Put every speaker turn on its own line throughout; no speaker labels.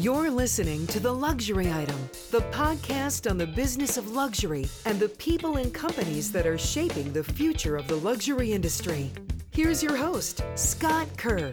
You're listening to The Luxury Item, the podcast on the business of luxury and the people and companies that are shaping the future of the luxury industry. Here's your host, Scott Kerr.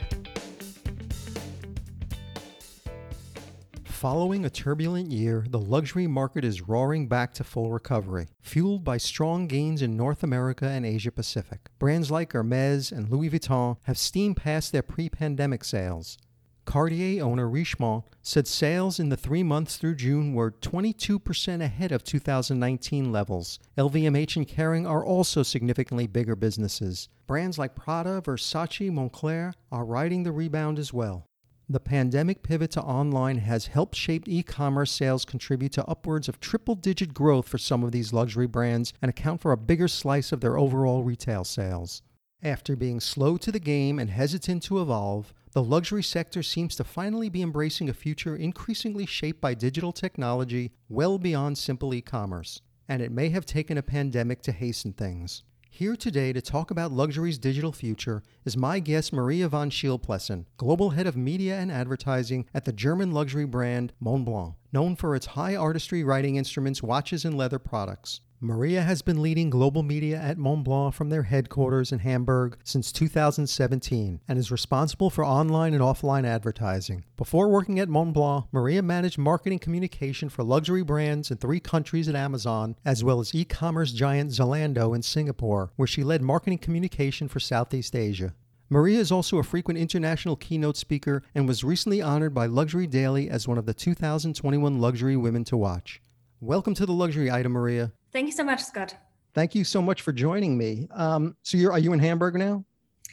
Following a turbulent year, the luxury market is roaring back to full recovery, fueled by strong gains in North America and Asia Pacific. Brands like Hermes and Louis Vuitton have steamed past their pre pandemic sales. Cartier owner Richemont said sales in the three months through June were 22% ahead of 2019 levels. LVMH and Kering are also significantly bigger businesses. Brands like Prada, Versace, Moncler are riding the rebound as well. The pandemic pivot to online has helped shape e commerce sales contribute to upwards of triple digit growth for some of these luxury brands and account for a bigger slice of their overall retail sales. After being slow to the game and hesitant to evolve, the luxury sector seems to finally be embracing a future increasingly shaped by digital technology well beyond simple e commerce. And it may have taken a pandemic to hasten things. Here today to talk about luxury's digital future is my guest Maria von Scheel-Plessen, Global Head of Media and Advertising at the German luxury brand Montblanc, known for its high artistry writing instruments, watches, and leather products. Maria has been leading global media at Montblanc from their headquarters in Hamburg since 2017 and is responsible for online and offline advertising. Before working at Montblanc, Maria managed marketing communication for luxury brands in three countries at Amazon, as well as e commerce giant Zalando in Singapore, where she led marketing communication for Southeast Asia. Maria is also a frequent international keynote speaker and was recently honored by Luxury Daily as one of the 2021 Luxury Women to Watch. Welcome to the Luxury Item, Maria.
Thank you so much, Scott.
Thank you so much for joining me. Um, so you're are you in Hamburg now?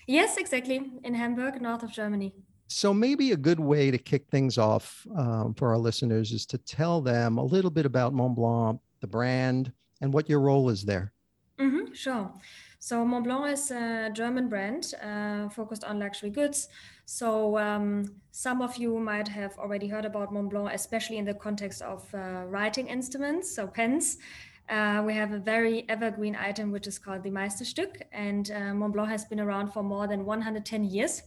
Yes, exactly. In Hamburg, north of Germany.
So maybe a good way to kick things off um, for our listeners is to tell them a little bit about Montblanc, the brand, and what your role is there.
Mm-hmm, sure. So Montblanc is a German brand uh, focused on luxury goods. So um, some of you might have already heard about Montblanc, especially in the context of uh, writing instruments, so pens. Uh, we have a very evergreen item which is called the Meisterstück, and uh, Montblanc has been around for more than 110 years.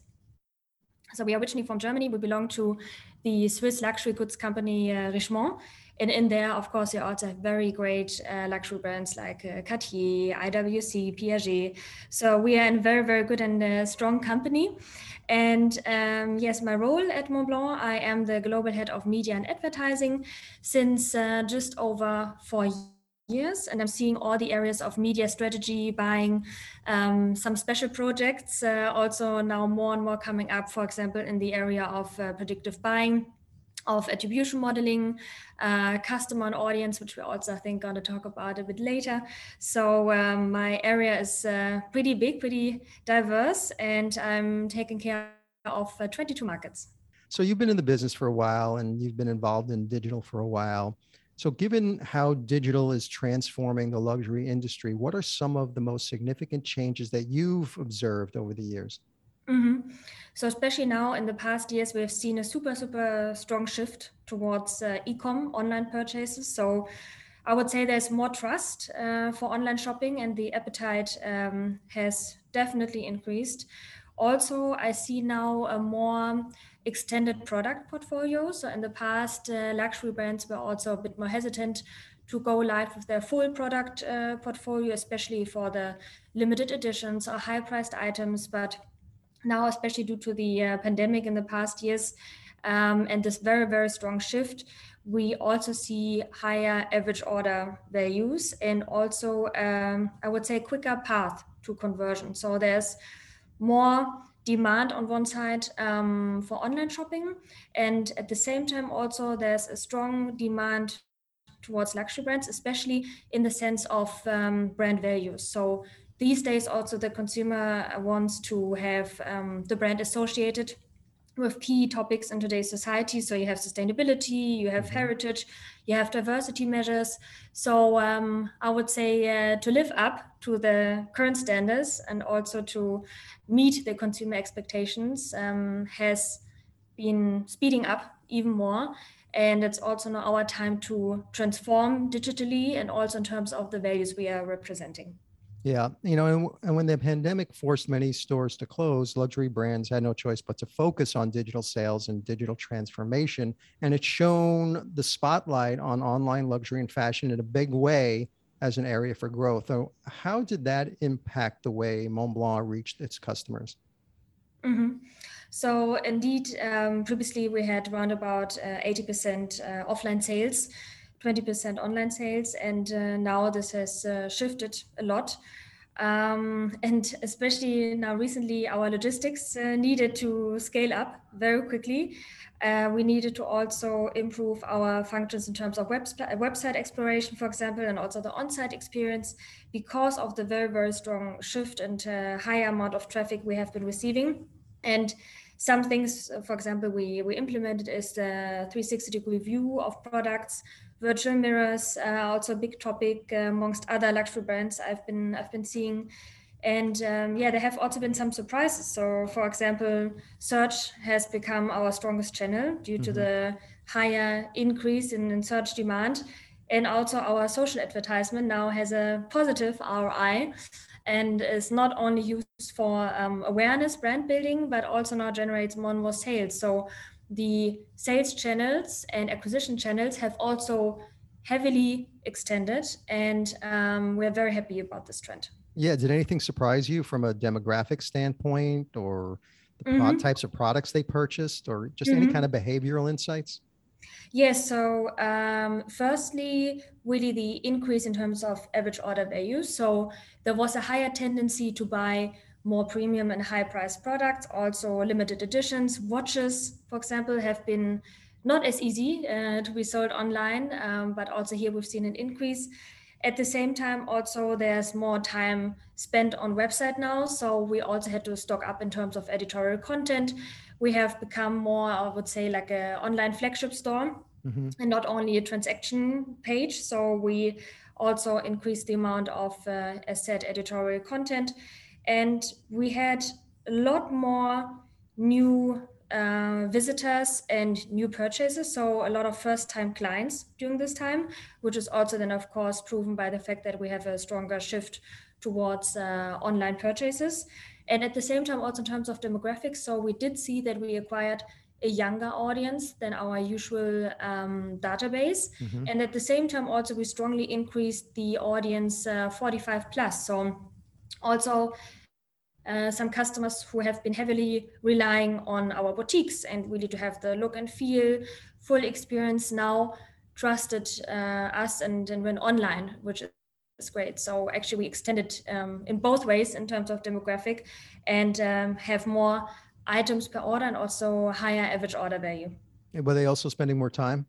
So we are originally from Germany. We belong to the Swiss luxury goods company uh, Richemont. And in there, of course, you also have very great uh, luxury brands like uh, Cartier, IWC, Piaget. So we are in very, very good and uh, strong company. And um, yes, my role at Montblanc, I am the global head of media and advertising since uh, just over four years years and i'm seeing all the areas of media strategy buying um, some special projects uh, also now more and more coming up for example in the area of uh, predictive buying of attribution modeling, uh, customer and audience, which we also I think going to talk about a bit later. So um, my area is uh, pretty big, pretty diverse, and I'm taking care of uh, 22 markets.
So you've been in the business for a while, and you've been involved in digital for a while. So, given how digital is transforming the luxury industry, what are some of the most significant changes that you've observed over the years?
Mm-hmm. So, especially now in the past years, we have seen a super, super strong shift towards uh, e-com online purchases. So, I would say there's more trust uh, for online shopping, and the appetite um, has definitely increased. Also, I see now a more extended product portfolio. So in the past, uh, luxury brands were also a bit more hesitant to go live with their full product uh, portfolio, especially for the limited editions or high priced items. But now, especially due to the uh, pandemic in the past years um, and this very, very strong shift, we also see higher average order values and also, um, I would say, quicker path to conversion. So there's more demand on one side um, for online shopping. And at the same time, also, there's a strong demand towards luxury brands, especially in the sense of um, brand values. So these days, also, the consumer wants to have um, the brand associated with key topics in today's society. So you have sustainability, you have mm-hmm. heritage, you have diversity measures. So um, I would say uh, to live up to the current standards and also to meet the consumer expectations um, has been speeding up even more. And it's also now our time to transform digitally and also in terms of the values we are representing.
Yeah, you know, and, and when the pandemic forced many stores to close, luxury brands had no choice but to focus on digital sales and digital transformation. And it's shown the spotlight on online luxury and fashion in a big way as an area for growth. So how did that impact the way Montblanc reached its customers?
Mm-hmm. So indeed, um, previously we had around about uh, 80% uh, offline sales 20% online sales. And uh, now this has uh, shifted a lot. Um, and especially now recently, our logistics uh, needed to scale up very quickly. Uh, we needed to also improve our functions in terms of web website exploration, for example, and also the on-site experience because of the very, very strong shift and uh, high amount of traffic we have been receiving. And some things, for example, we, we implemented is the 360 degree view of products virtual mirrors are also a big topic uh, amongst other luxury brands I've been I've been seeing. And um, yeah, there have also been some surprises. So, for example, search has become our strongest channel due mm-hmm. to the higher increase in, in search demand. And also, our social advertisement now has a positive ROI and is not only used for um, awareness, brand building, but also now generates more and more sales. So, the sales channels and acquisition channels have also heavily extended, and um, we're very happy about this trend.
Yeah, did anything surprise you from a demographic standpoint or the mm-hmm. types of products they purchased or just mm-hmm. any kind of behavioral insights?
Yes, so um, firstly, really the increase in terms of average order value. So there was a higher tendency to buy more premium and high priced products, also limited editions. Watches, for example, have been not as easy uh, to be sold online, um, but also here we've seen an increase. At the same time, also there's more time spent on website now, so we also had to stock up in terms of editorial content. We have become more, I would say, like an online flagship store, mm-hmm. and not only a transaction page. So we also increased the amount of, uh, as said, editorial content and we had a lot more new uh, visitors and new purchases. So a lot of first time clients during this time, which is also then, of course, proven by the fact that we have a stronger shift towards uh, online purchases. And at the same time, also in terms of demographics, so we did see that we acquired a younger audience than our usual um, database. Mm-hmm. And at the same time, also we strongly increased the audience uh, 45 plus. So also uh, some customers who have been heavily relying on our boutiques and really to have the look and feel, full experience now trusted uh, us and, and went online, which is great. So actually, we extended um, in both ways in terms of demographic and um, have more items per order and also higher average order value.
Were they also spending more time?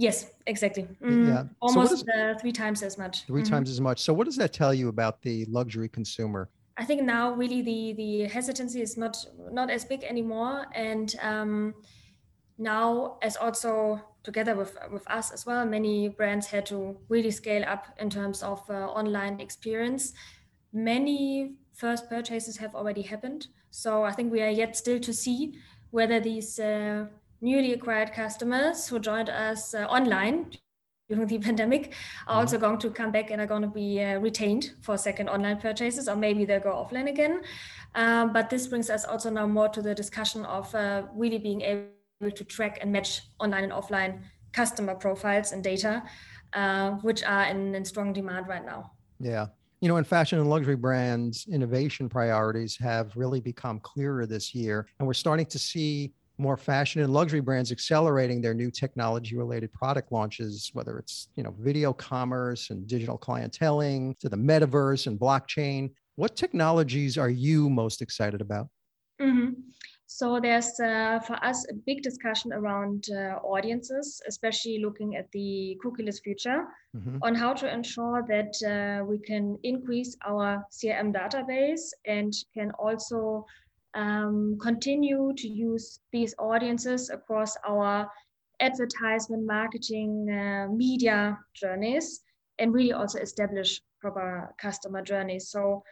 Yes, exactly. Mm, yeah, almost so is, uh, three times as much.
3 mm-hmm. times as much. So, what does that tell you about the luxury consumer?
I think now really the the hesitancy is not not as big anymore, and um, now as also together with with us as well, many brands had to really scale up in terms of uh, online experience. Many first purchases have already happened, so I think we are yet still to see whether these uh, newly acquired customers who joined us uh, online during the pandemic are also mm-hmm. going to come back and are going to be uh, retained for second online purchases, or maybe they'll go offline again. Um, but this brings us also now more to the discussion of uh, really being able to track and match online and offline customer profiles and data, uh, which are in, in strong demand right now.
Yeah. You know, in fashion and luxury brands, innovation priorities have really become clearer this year. And we're starting to see more fashion and luxury brands accelerating their new technology related product launches whether it's you know video commerce and digital clienteling to the metaverse and blockchain what technologies are you most excited about
mm-hmm. so there's uh, for us a big discussion around uh, audiences especially looking at the cookieless future mm-hmm. on how to ensure that uh, we can increase our crm database and can also um, continue to use these audiences across our advertisement, marketing, uh, media journeys, and really also establish proper customer journeys. So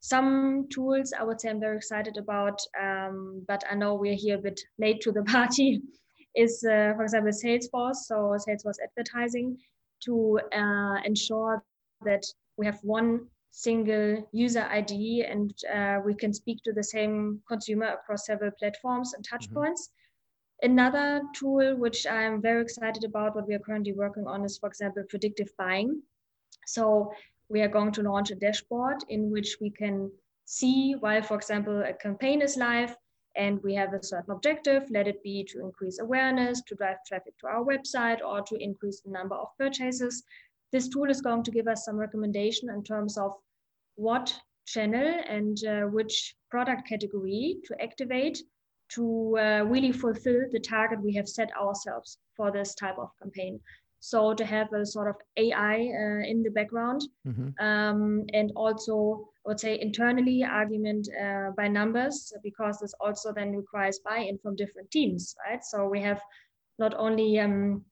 some tools I would say I'm very excited about, um, but I know we're here a bit late to the party, is uh, for example Salesforce, so Salesforce advertising to uh, ensure that we have one single user ID and uh, we can speak to the same consumer across several platforms and touch mm-hmm. points. Another tool which I'm very excited about, what we are currently working on, is, for example, predictive buying. So we are going to launch a dashboard in which we can see while, for example, a campaign is live and we have a certain objective, let it be to increase awareness, to drive traffic to our website, or to increase the number of purchases. This tool is going to give us some recommendation in terms of what channel and uh, which product category to activate to uh, really fulfill the target we have set ourselves for this type of campaign. So to have a sort of AI uh, in the background, mm-hmm. um, and also I would say internally argument uh, by numbers because this also then requires buy-in from different teams, right? So we have not only um,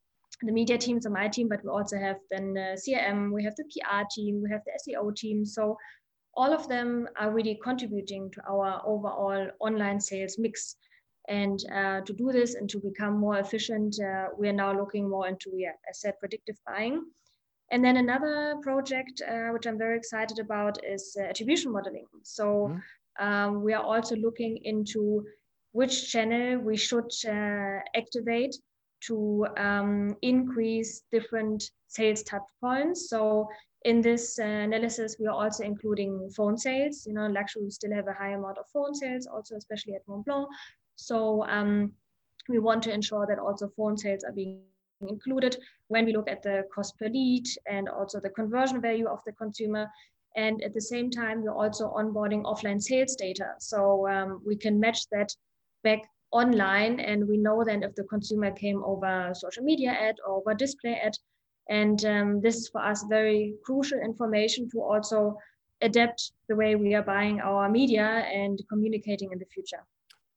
the media teams on my team, but we also have then uh, CRM, we have the PR team, we have the SEO team. So all of them are really contributing to our overall online sales mix. And uh, to do this and to become more efficient, uh, we are now looking more into, yeah, as said, predictive buying. And then another project, uh, which I'm very excited about, is uh, attribution modeling. So mm-hmm. um, we are also looking into which channel we should uh, activate to um, increase different sales touch points. So in this analysis, we are also including phone sales. You know, luxury still have a high amount of phone sales, also especially at Montblanc. So um, we want to ensure that also phone sales are being included when we look at the cost per lead and also the conversion value of the consumer. And at the same time, we're also onboarding offline sales data. So um, we can match that back online and we know then if the consumer came over social media ad or over display ad. And um, this is for us very crucial information to also adapt the way we are buying our media and communicating in the future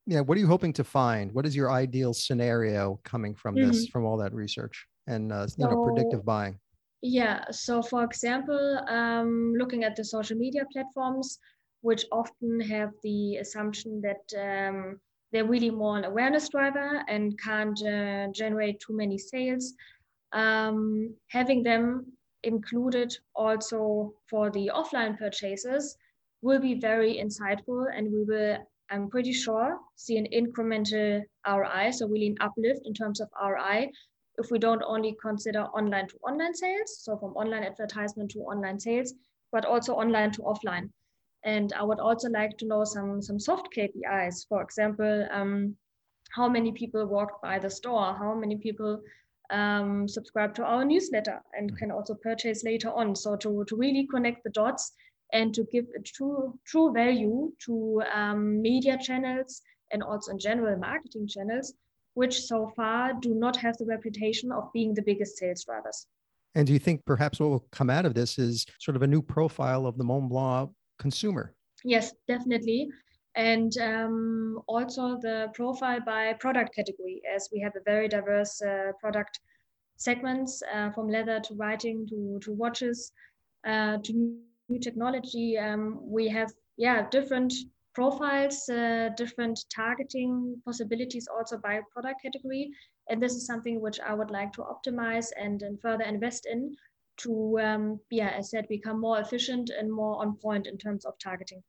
yeah what are you hoping to find what is your ideal scenario coming from mm-hmm. this from all that research and uh, you know predictive buying
yeah so for example um, looking at the social media platforms which often have the assumption that um, they're really more an awareness driver and can't uh, generate too many sales um, having them included also for the offline purchases will be very insightful and we will I'm pretty sure, see an incremental ROI, so really an uplift in terms of ROI, if we don't only consider online to online sales, so from online advertisement to online sales, but also online to offline. And I would also like to know some, some soft KPIs. For example, um, how many people walked by the store, how many people um, subscribe to our newsletter and can also purchase later on. So to, to really connect the dots and to give a true true value to um, media channels and also in general marketing channels which so far do not have the reputation of being the biggest sales drivers
and do you think perhaps what will come out of this is sort of a new profile of the Montblanc consumer.
Yes definitely. And um, also the profile by product category as we have a very diverse uh, product segments uh, from leather to writing to, to watches uh, to new technology, um, we have yeah different profiles, uh, different targeting possibilities also by product category. And this is something which I would like to optimize and, and further invest in to, um, yeah, as said, become more efficient and more on point in terms of targeting.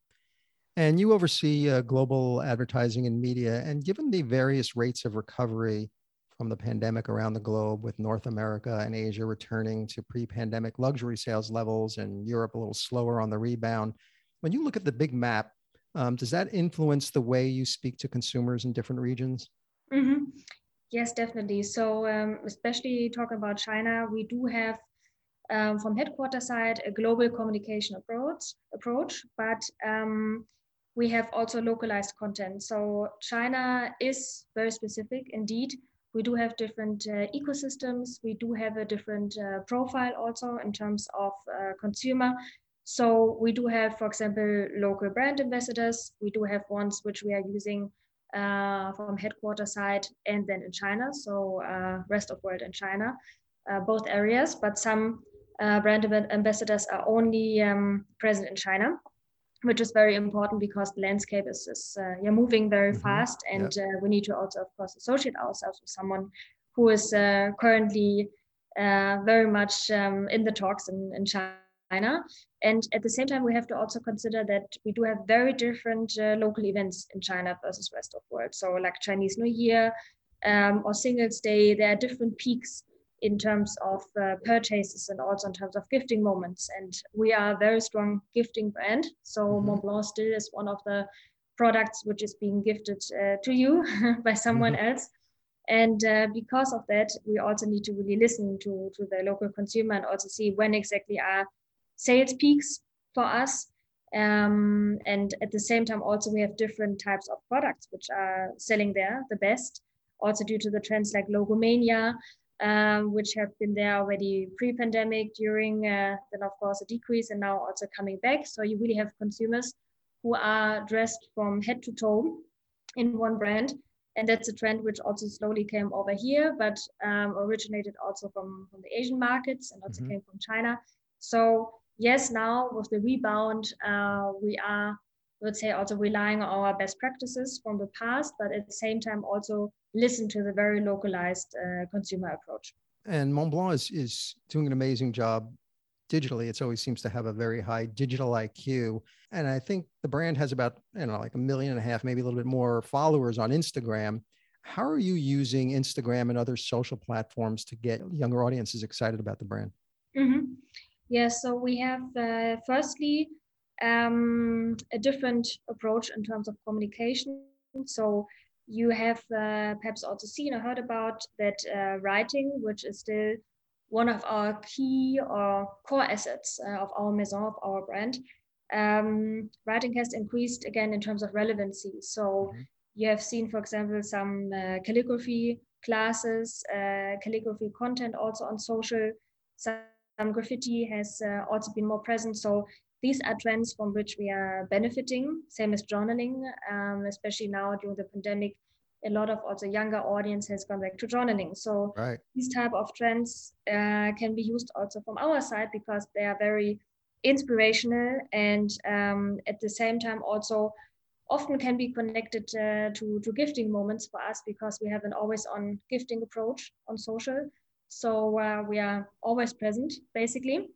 And you oversee uh, global advertising and media. And given the various rates of recovery from the pandemic around the globe, with North America and Asia returning to pre pandemic luxury sales levels and Europe a little slower on the rebound. When you look at the big map, um, does that influence the way you speak to consumers in different regions?
Mm-hmm. Yes, definitely. So, um, especially talking about China, we do have um, from headquarter side a global communication approach. Approach, but um, we have also localized content. So China is very specific indeed we do have different uh, ecosystems. We do have a different uh, profile also in terms of uh, consumer. So we do have, for example, local brand ambassadors. We do have ones which we are using uh, from headquarter side and then in China. So uh, rest of world and China, uh, both areas. But some brand ambassadors are only um, present in China which is very important because the landscape is, is uh, yeah, moving very mm-hmm. fast and uh, we need to also of course associate ourselves with someone who is uh, currently uh, very much um, in the talks in, in China China. And at the same time, we have to also consider that we do have very different uh, local events in China versus rest of world. So like Chinese New Year um, or Singles Day, there are different peaks in terms of uh, purchases and also in terms of gifting moments. And we are a very strong gifting brand. So mm-hmm. Montblanc still is one of the products which is being gifted uh, to you by someone mm-hmm. else. And uh, because of that, we also need to really listen to, to the local consumer and also see when exactly are sales peaks for us. Um, and at the same time, also we have different types of products which are selling there the best, also due to the trends like logomania, um, which have been there already pre-pandemic, during uh, then of course a decrease, and now also coming back. So you really have consumers who are dressed from head to toe in one brand. And that's a trend which also slowly came over here, but um, originated also from, from the Asian markets and also mm-hmm. came from China. So yes, now with the rebound, uh, we are, let's say, also relying on our best practices from the past, but at the same time also listen to the very localized uh, consumer approach.
And Montblanc is, is doing an amazing job digitally. It always seems to have a very high digital IQ. And I think the brand has about, you know, like a million and a half, maybe a little bit more followers on Instagram. How are you using Instagram and other social platforms to get younger audiences excited about the brand?
Mm-hmm. Yeah, so we have uh, firstly um, a different approach in terms of communication. So you have uh, perhaps also seen or heard about that uh, writing, which is still one of our key or core assets uh, of our maison, of our brand. Um, writing has increased again in terms of relevancy. So mm-hmm. you have seen, for example, some uh, calligraphy classes, uh, calligraphy content also on social. Some graffiti has uh, also been more present. So these are trends from which we are benefiting. Same as journaling, um, especially now during the pandemic a lot of also younger audience has gone back to journaling. So right. these type of trends uh, can be used also from our side because they are very inspirational and um, at the same time also often can be connected uh, to, to gifting moments for us because we have an always on gifting approach on social. So uh, we are always present basically.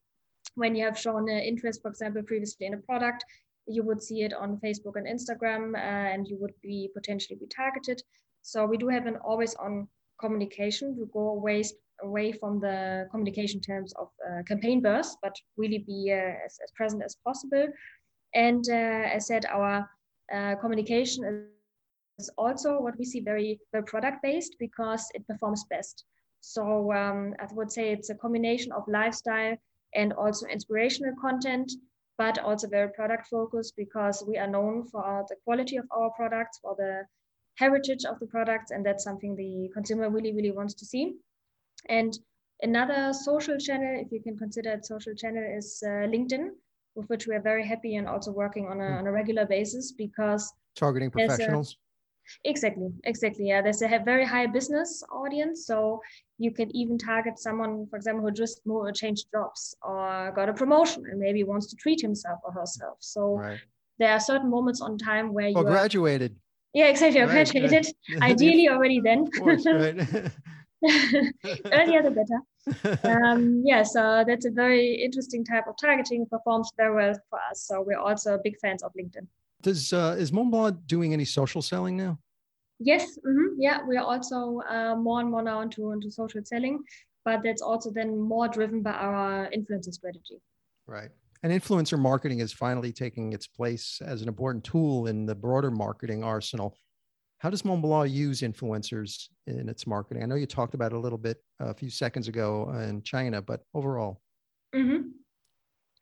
When you have shown interest, for example, previously in a product, you would see it on Facebook and Instagram, uh, and you would be potentially be targeted. So we do have an always on communication to go away away from the communication terms of uh, campaign bursts, but really be uh, as, as, present as possible. And uh, as said, our uh, communication is also what we see very, very product based because it performs best. So um, I would say it's a combination of lifestyle and also inspirational content but also very product focused because we are known for the quality of our products, for the heritage of the products, and that's something the consumer really, really wants to see. And another social channel, if you can consider it social channel, is uh, LinkedIn, with which we are very happy and also working on a, on a regular basis because
targeting professionals.
Exactly, exactly. Yeah, there's a very high business audience, so you can even target someone, for example, who just moved, or changed jobs or got a promotion and maybe wants to treat himself or herself. So right. there are certain moments on time where you
or graduated.
Yeah, exactly. Right, graduated. Right. Ideally, already then. Course. Earlier the better. Um, yeah, so that's a very interesting type of targeting. Performs very well for us. So we're also big fans of LinkedIn.
Does uh, is Montblanc doing any social selling now?
Yes, mm-hmm. yeah, we are also uh, more and more now into into social selling, but that's also then more driven by our influencer strategy.
Right, and influencer marketing is finally taking its place as an important tool in the broader marketing arsenal. How does Montblanc use influencers in its marketing? I know you talked about it a little bit a few seconds ago in China, but overall.
Mm-hmm.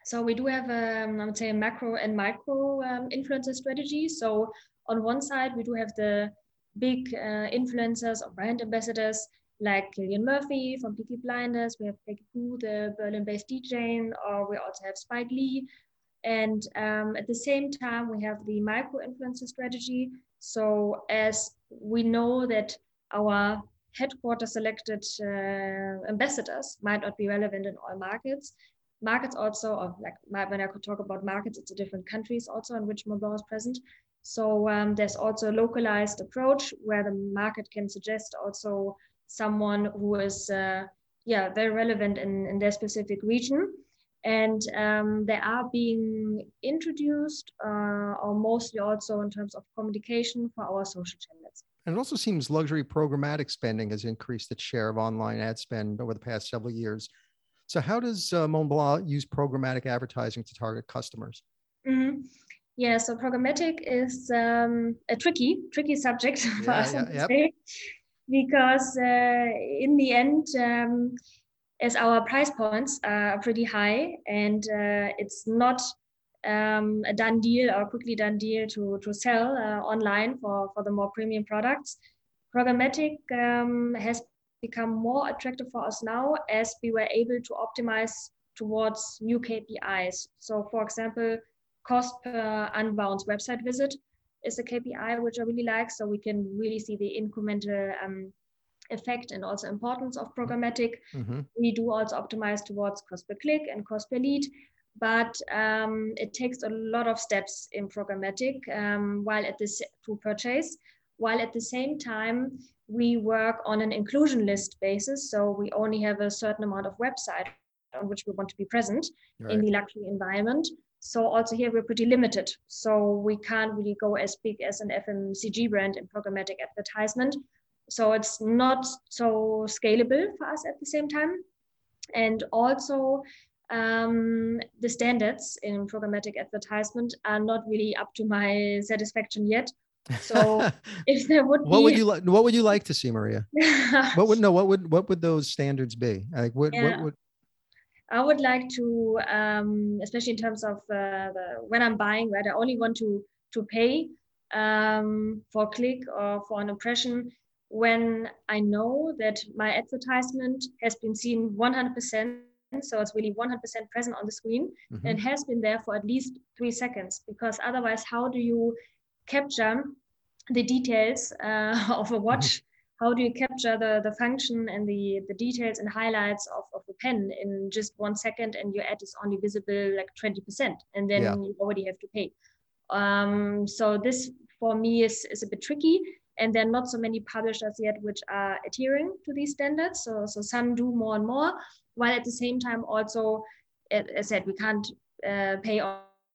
So we do have, um, I would say, a macro and micro um, influencer strategy. So on one side, we do have the big uh, influencers or brand ambassadors like Cillian Murphy from Peaky Blinders. We have Peggy Gou, the Berlin-based DJ, or we also have Spike Lee. And um, at the same time, we have the micro influencer strategy. So as we know that our headquarter selected uh, ambassadors might not be relevant in all markets, markets also, or like when I could talk about markets, it's a different countries also in which Montblanc is present. So um, there's also a localized approach where the market can suggest also someone who is, uh, yeah, very relevant in, in their specific region. and um, they are being introduced uh, or mostly also in terms of communication for our social channels.
And it also seems luxury programmatic spending has increased its share of online ad spend over the past several years. So, how does uh, Montblanc use programmatic advertising to target customers?
Mm-hmm. Yeah, so programmatic is um, a tricky, tricky subject for yeah, us yeah, yep. because uh, in the end, um, as our price points are pretty high and uh, it's not um, a done deal or quickly done deal to, to sell uh, online for, for the more premium products. Programmatic um, has become more attractive for us now as we were able to optimize towards new KPIs. So, for example, cost per unbound website visit is a KPI which I really like. So we can really see the incremental um, effect and also importance of programmatic. Mm-hmm. We do also optimize towards cost per click and cost per lead, but um, it takes a lot of steps in programmatic um, while at this to purchase. While at the same time, we work on an inclusion list basis. So we only have a certain amount of website on which we want to be present right. in the luxury environment. So also here we're pretty limited. So we can't really go as big as an FMCG brand in programmatic advertisement. So it's not so scalable for us at the same time. And also um, the standards in programmatic advertisement are not really up to my satisfaction yet. So if there would
what be... would you like what would you like to see, Maria? what would no what would what would those standards be? Like what yeah. what would
I would like to, um, especially in terms of uh, the, when I'm buying, right, I only want to to pay um, for a click or for an impression when I know that my advertisement has been seen 100%, so it's really 100% present on the screen mm-hmm. and has been there for at least three seconds. Because otherwise, how do you capture the details uh, of a watch? how do you capture the, the function and the, the details and highlights of, of the pen in just one second and your ad is only visible like 20% and then yeah. you already have to pay. Um, so this for me is, is a bit tricky and there are not so many publishers yet which are adhering to these standards. So, so some do more and more, while at the same time also, as I said, we can't uh, pay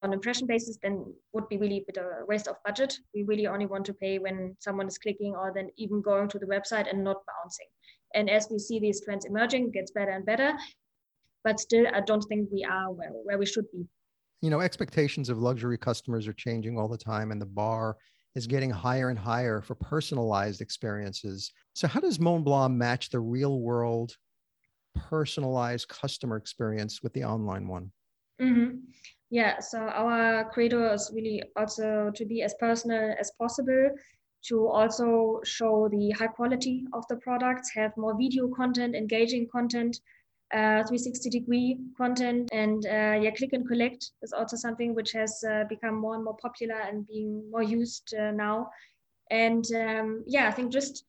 on impression basis, then would be really a bit of a waste of budget. We really only want to pay when someone is clicking or then even going to the website and not bouncing. And as we see these trends emerging, it gets better and better. But still, I don't think we are where, where we should be.
You know, expectations of luxury customers are changing all the time, and the bar is getting higher and higher for personalized experiences. So, how does Montblanc match the real world personalized customer experience with the online one?
Mm-hmm. Yeah, so our credo is really also to be as personal as possible, to also show the high quality of the products, have more video content, engaging content, uh, 360 degree content, and uh, yeah, click and collect is also something which has uh, become more and more popular and being more used uh, now. And um, yeah, I think just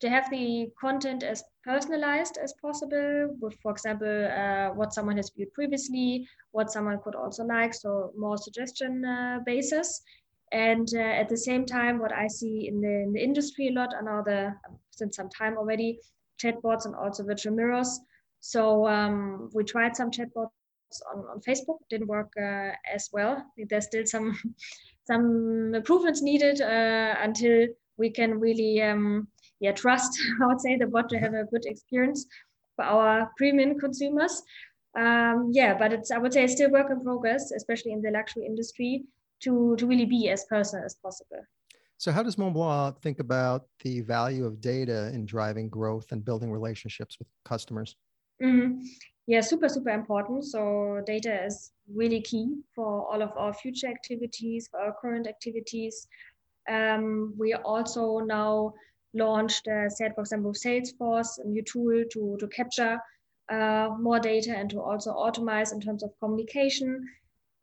to have the content as personalized as possible with, for example, uh, what someone has viewed previously, what someone could also like, so more suggestion uh, basis. And uh, at the same time, what I see in the, in the industry a lot, and now the since some time already, chatbots and also virtual mirrors. So um, we tried some chatbots on, on Facebook, didn't work uh, as well. There's still some some improvements needed uh, until we can really um, yeah trust i would say the bot to have a good experience for our premium consumers. Um, yeah but it's i would say it's still work in progress especially in the luxury industry to to really be as personal as possible.
So how does montblanc think about the value of data in driving growth and building relationships with customers?
Mm-hmm. yeah super super important. So data is really key for all of our future activities for our current activities. Um, we also now launched, uh, said, for example, Salesforce, a new tool to, to capture uh, more data and to also automate in terms of communication.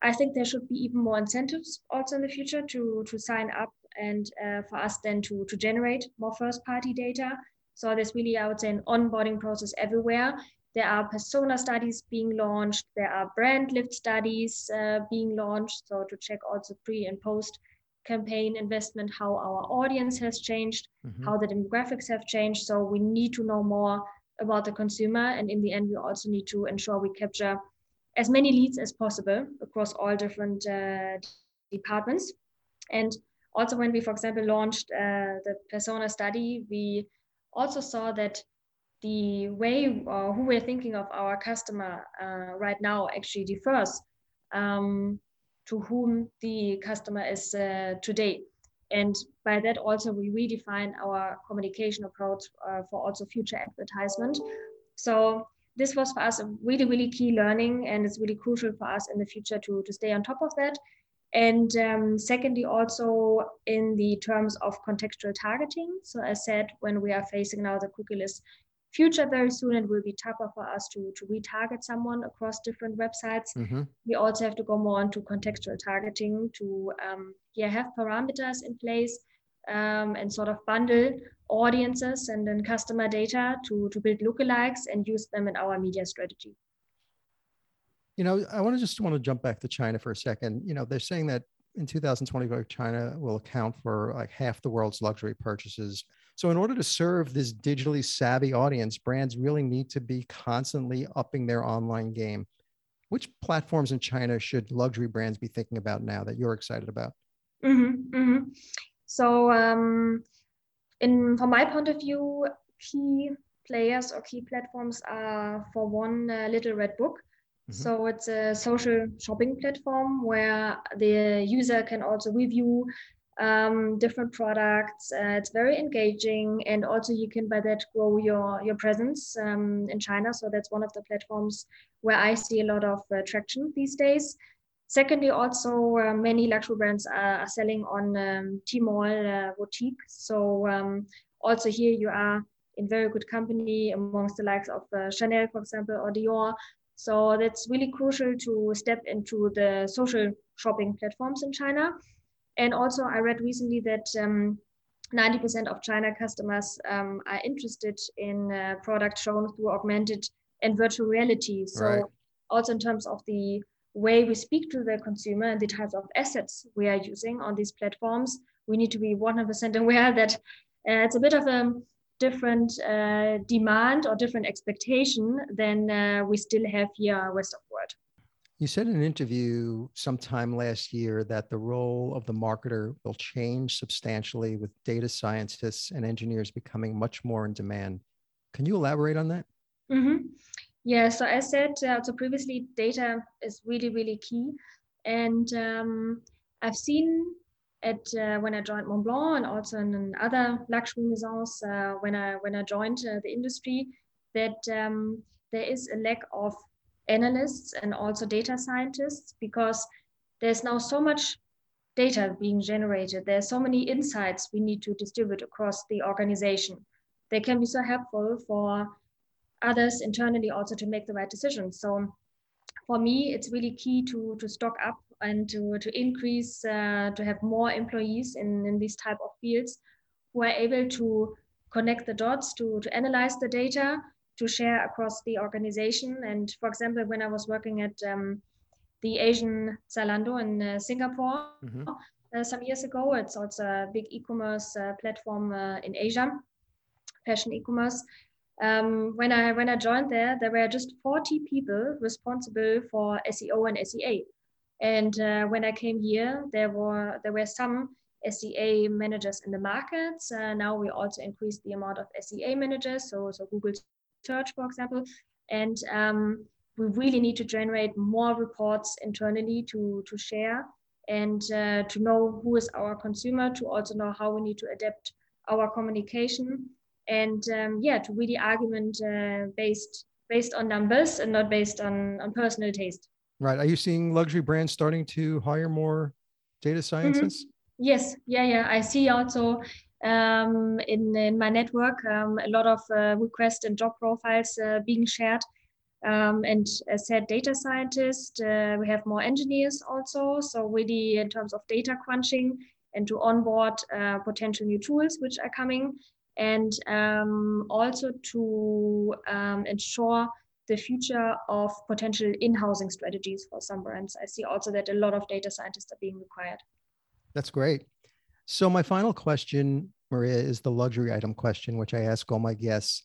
I think there should be even more incentives also in the future to, to sign up and uh, for us then to, to generate more first party data. So there's really, I would say, an onboarding process everywhere. There are persona studies being launched. There are brand lift studies uh, being launched. So to check also pre and post campaign investment, how our audience has changed, mm-hmm. how the demographics have changed. So we need to know more about the consumer. And in the end, we also need to ensure we capture as many leads as possible across all different uh, departments. And also when we, for example, launched uh, the persona study, we also saw that the way uh, who we're thinking of our customer uh, right now actually differs um, to whom the customer is uh, today. And by that also we redefine our communication approach uh, for also future advertisement. So this was for us a really, really key learning and it's really crucial for us in the future to, to stay on top of that. And um, secondly, also in the terms of contextual targeting. So as said, when we are facing now the cookieless future very soon, it will be tougher for us to, to retarget someone across different websites. Mm-hmm. We also have to go more into contextual targeting to um, yeah, have parameters in place um, and sort of bundle audiences and then customer data to, to build lookalikes and use them in our media strategy.
You know, I want to just want to jump back to China for a second. You know, they're saying that in 2025, China will account for like half the world's luxury purchases. So, in order to serve this digitally savvy audience, brands really need to be constantly upping their online game. Which platforms in China should luxury brands be thinking about now that you're excited about?
Mm-hmm, mm-hmm. So, um, in from my point of view, key players or key platforms are for one uh, Little Red Book. Mm-hmm. So it's a social shopping platform where the user can also review um, different products. Uh, it's very engaging, and also you can by that grow your your presence um, in China. So that's one of the platforms where I see a lot of uh, traction these days. Secondly, also uh, many luxury brands are, are selling on um, Tmall uh, boutique. So um, also here you are in very good company amongst the likes of uh, Chanel, for example, or Dior. So that's really crucial to step into the social shopping platforms in China. And also, I read recently that um, 90% of China customers um, are interested in uh, products shown through augmented and virtual reality. So, right. also in terms of the way we speak to the consumer and the types of assets we are using on these platforms, we need to be 100% aware that uh, it's a bit of a different uh, demand or different expectation than uh, we still have here west of world.
You said in an interview sometime last year that the role of the marketer will change substantially with data scientists and engineers becoming much more in demand. Can you elaborate on that?
Mm-hmm. Yeah, so I said uh, so previously, data is really, really key. And um, I've seen at uh, when I joined Montblanc and also in other luxury maisons uh, when I when I joined uh, the industry that um, there is a lack of analysts and also data scientists because there's now so much data being generated. There's so many insights we need to distribute across the organization. They can be so helpful for others internally also to make the right decisions. So for me, it's really key to, to stock up and to, to increase, uh, to have more employees in, in these type of fields who are able to connect the dots, to, to analyze the data, to share across the organization. And for example, when I was working at um, the Asian Zalando in uh, Singapore mm-hmm. uh, some years ago, it's also a big e-commerce uh, platform uh, in Asia, fashion e-commerce um, when I when I joined there, there were just 40 people responsible for SEO and SEA. And uh, when I came here, there were there were some SEA managers in the markets. Uh, now we also increased the amount of SEA managers, so so Google Search, for example, and um, we really need to generate more reports internally to to share and uh, to know who is our consumer, to also know how we need to adapt our communication and um, yeah, to really argument uh, based based on numbers and not based on on personal taste.
Right. Are you seeing luxury brands starting to hire more data scientists? Mm-hmm.
Yes. Yeah. Yeah. I see also um, in in my network um, a lot of uh, requests and job profiles uh, being shared. Um, and as said, data scientists. Uh, we have more engineers also. So really, in terms of data crunching and to onboard uh, potential new tools which are coming, and um, also to um, ensure the future of potential in-housing strategies for some brands. I see also that a lot of data scientists are being required.
That's great. So my final question, Maria, is the luxury item question, which I ask all my guests.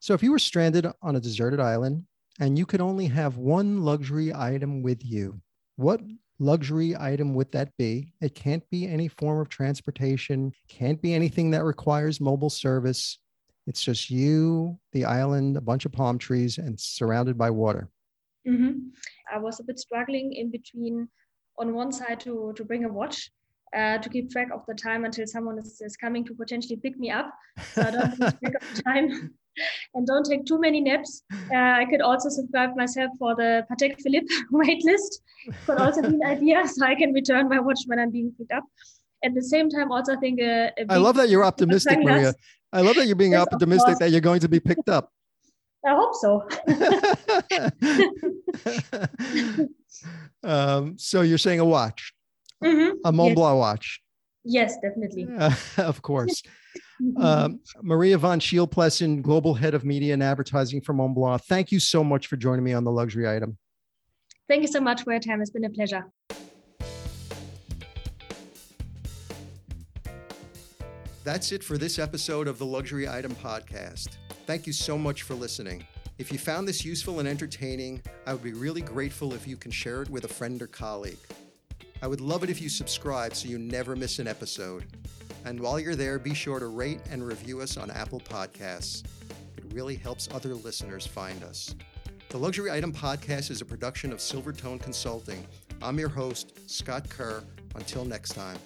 So if you were stranded on a deserted island and you could only have one luxury item with you, what luxury item would that be? It can't be any form of transportation, can't be anything that requires mobile service. It's just you, the island, a bunch of palm trees, and surrounded by water.
Mm-hmm. I was a bit struggling in between, on one side, to, to bring a watch uh, to keep track of the time until someone is, is coming to potentially pick me up. So I don't lose track of time and don't take too many naps. Uh, I could also subscribe myself for the Patek Philippe waitlist. Could also be an idea, so I can return my watch when I'm being picked up. At the same time, also I think a,
a I love that you're optimistic, Maria. I love that you're being yes, optimistic that you're going to be picked up.
I hope so.
um, so you're saying a watch, mm-hmm. a Mont yes. Blanc watch.
Yes, definitely.
Uh, of course. um, Maria von Scheel-Plessen, Global Head of Media and Advertising for Montblanc. Thank you so much for joining me on the luxury item.
Thank you so much for your time. It's been a pleasure.
That's it for this episode of the Luxury Item Podcast. Thank you so much for listening. If you found this useful and entertaining, I would be really grateful if you can share it with a friend or colleague. I would love it if you subscribe so you never miss an episode. And while you're there, be sure to rate and review us on Apple Podcasts. It really helps other listeners find us. The Luxury Item Podcast is a production of Silvertone Consulting. I'm your host, Scott Kerr. Until next time.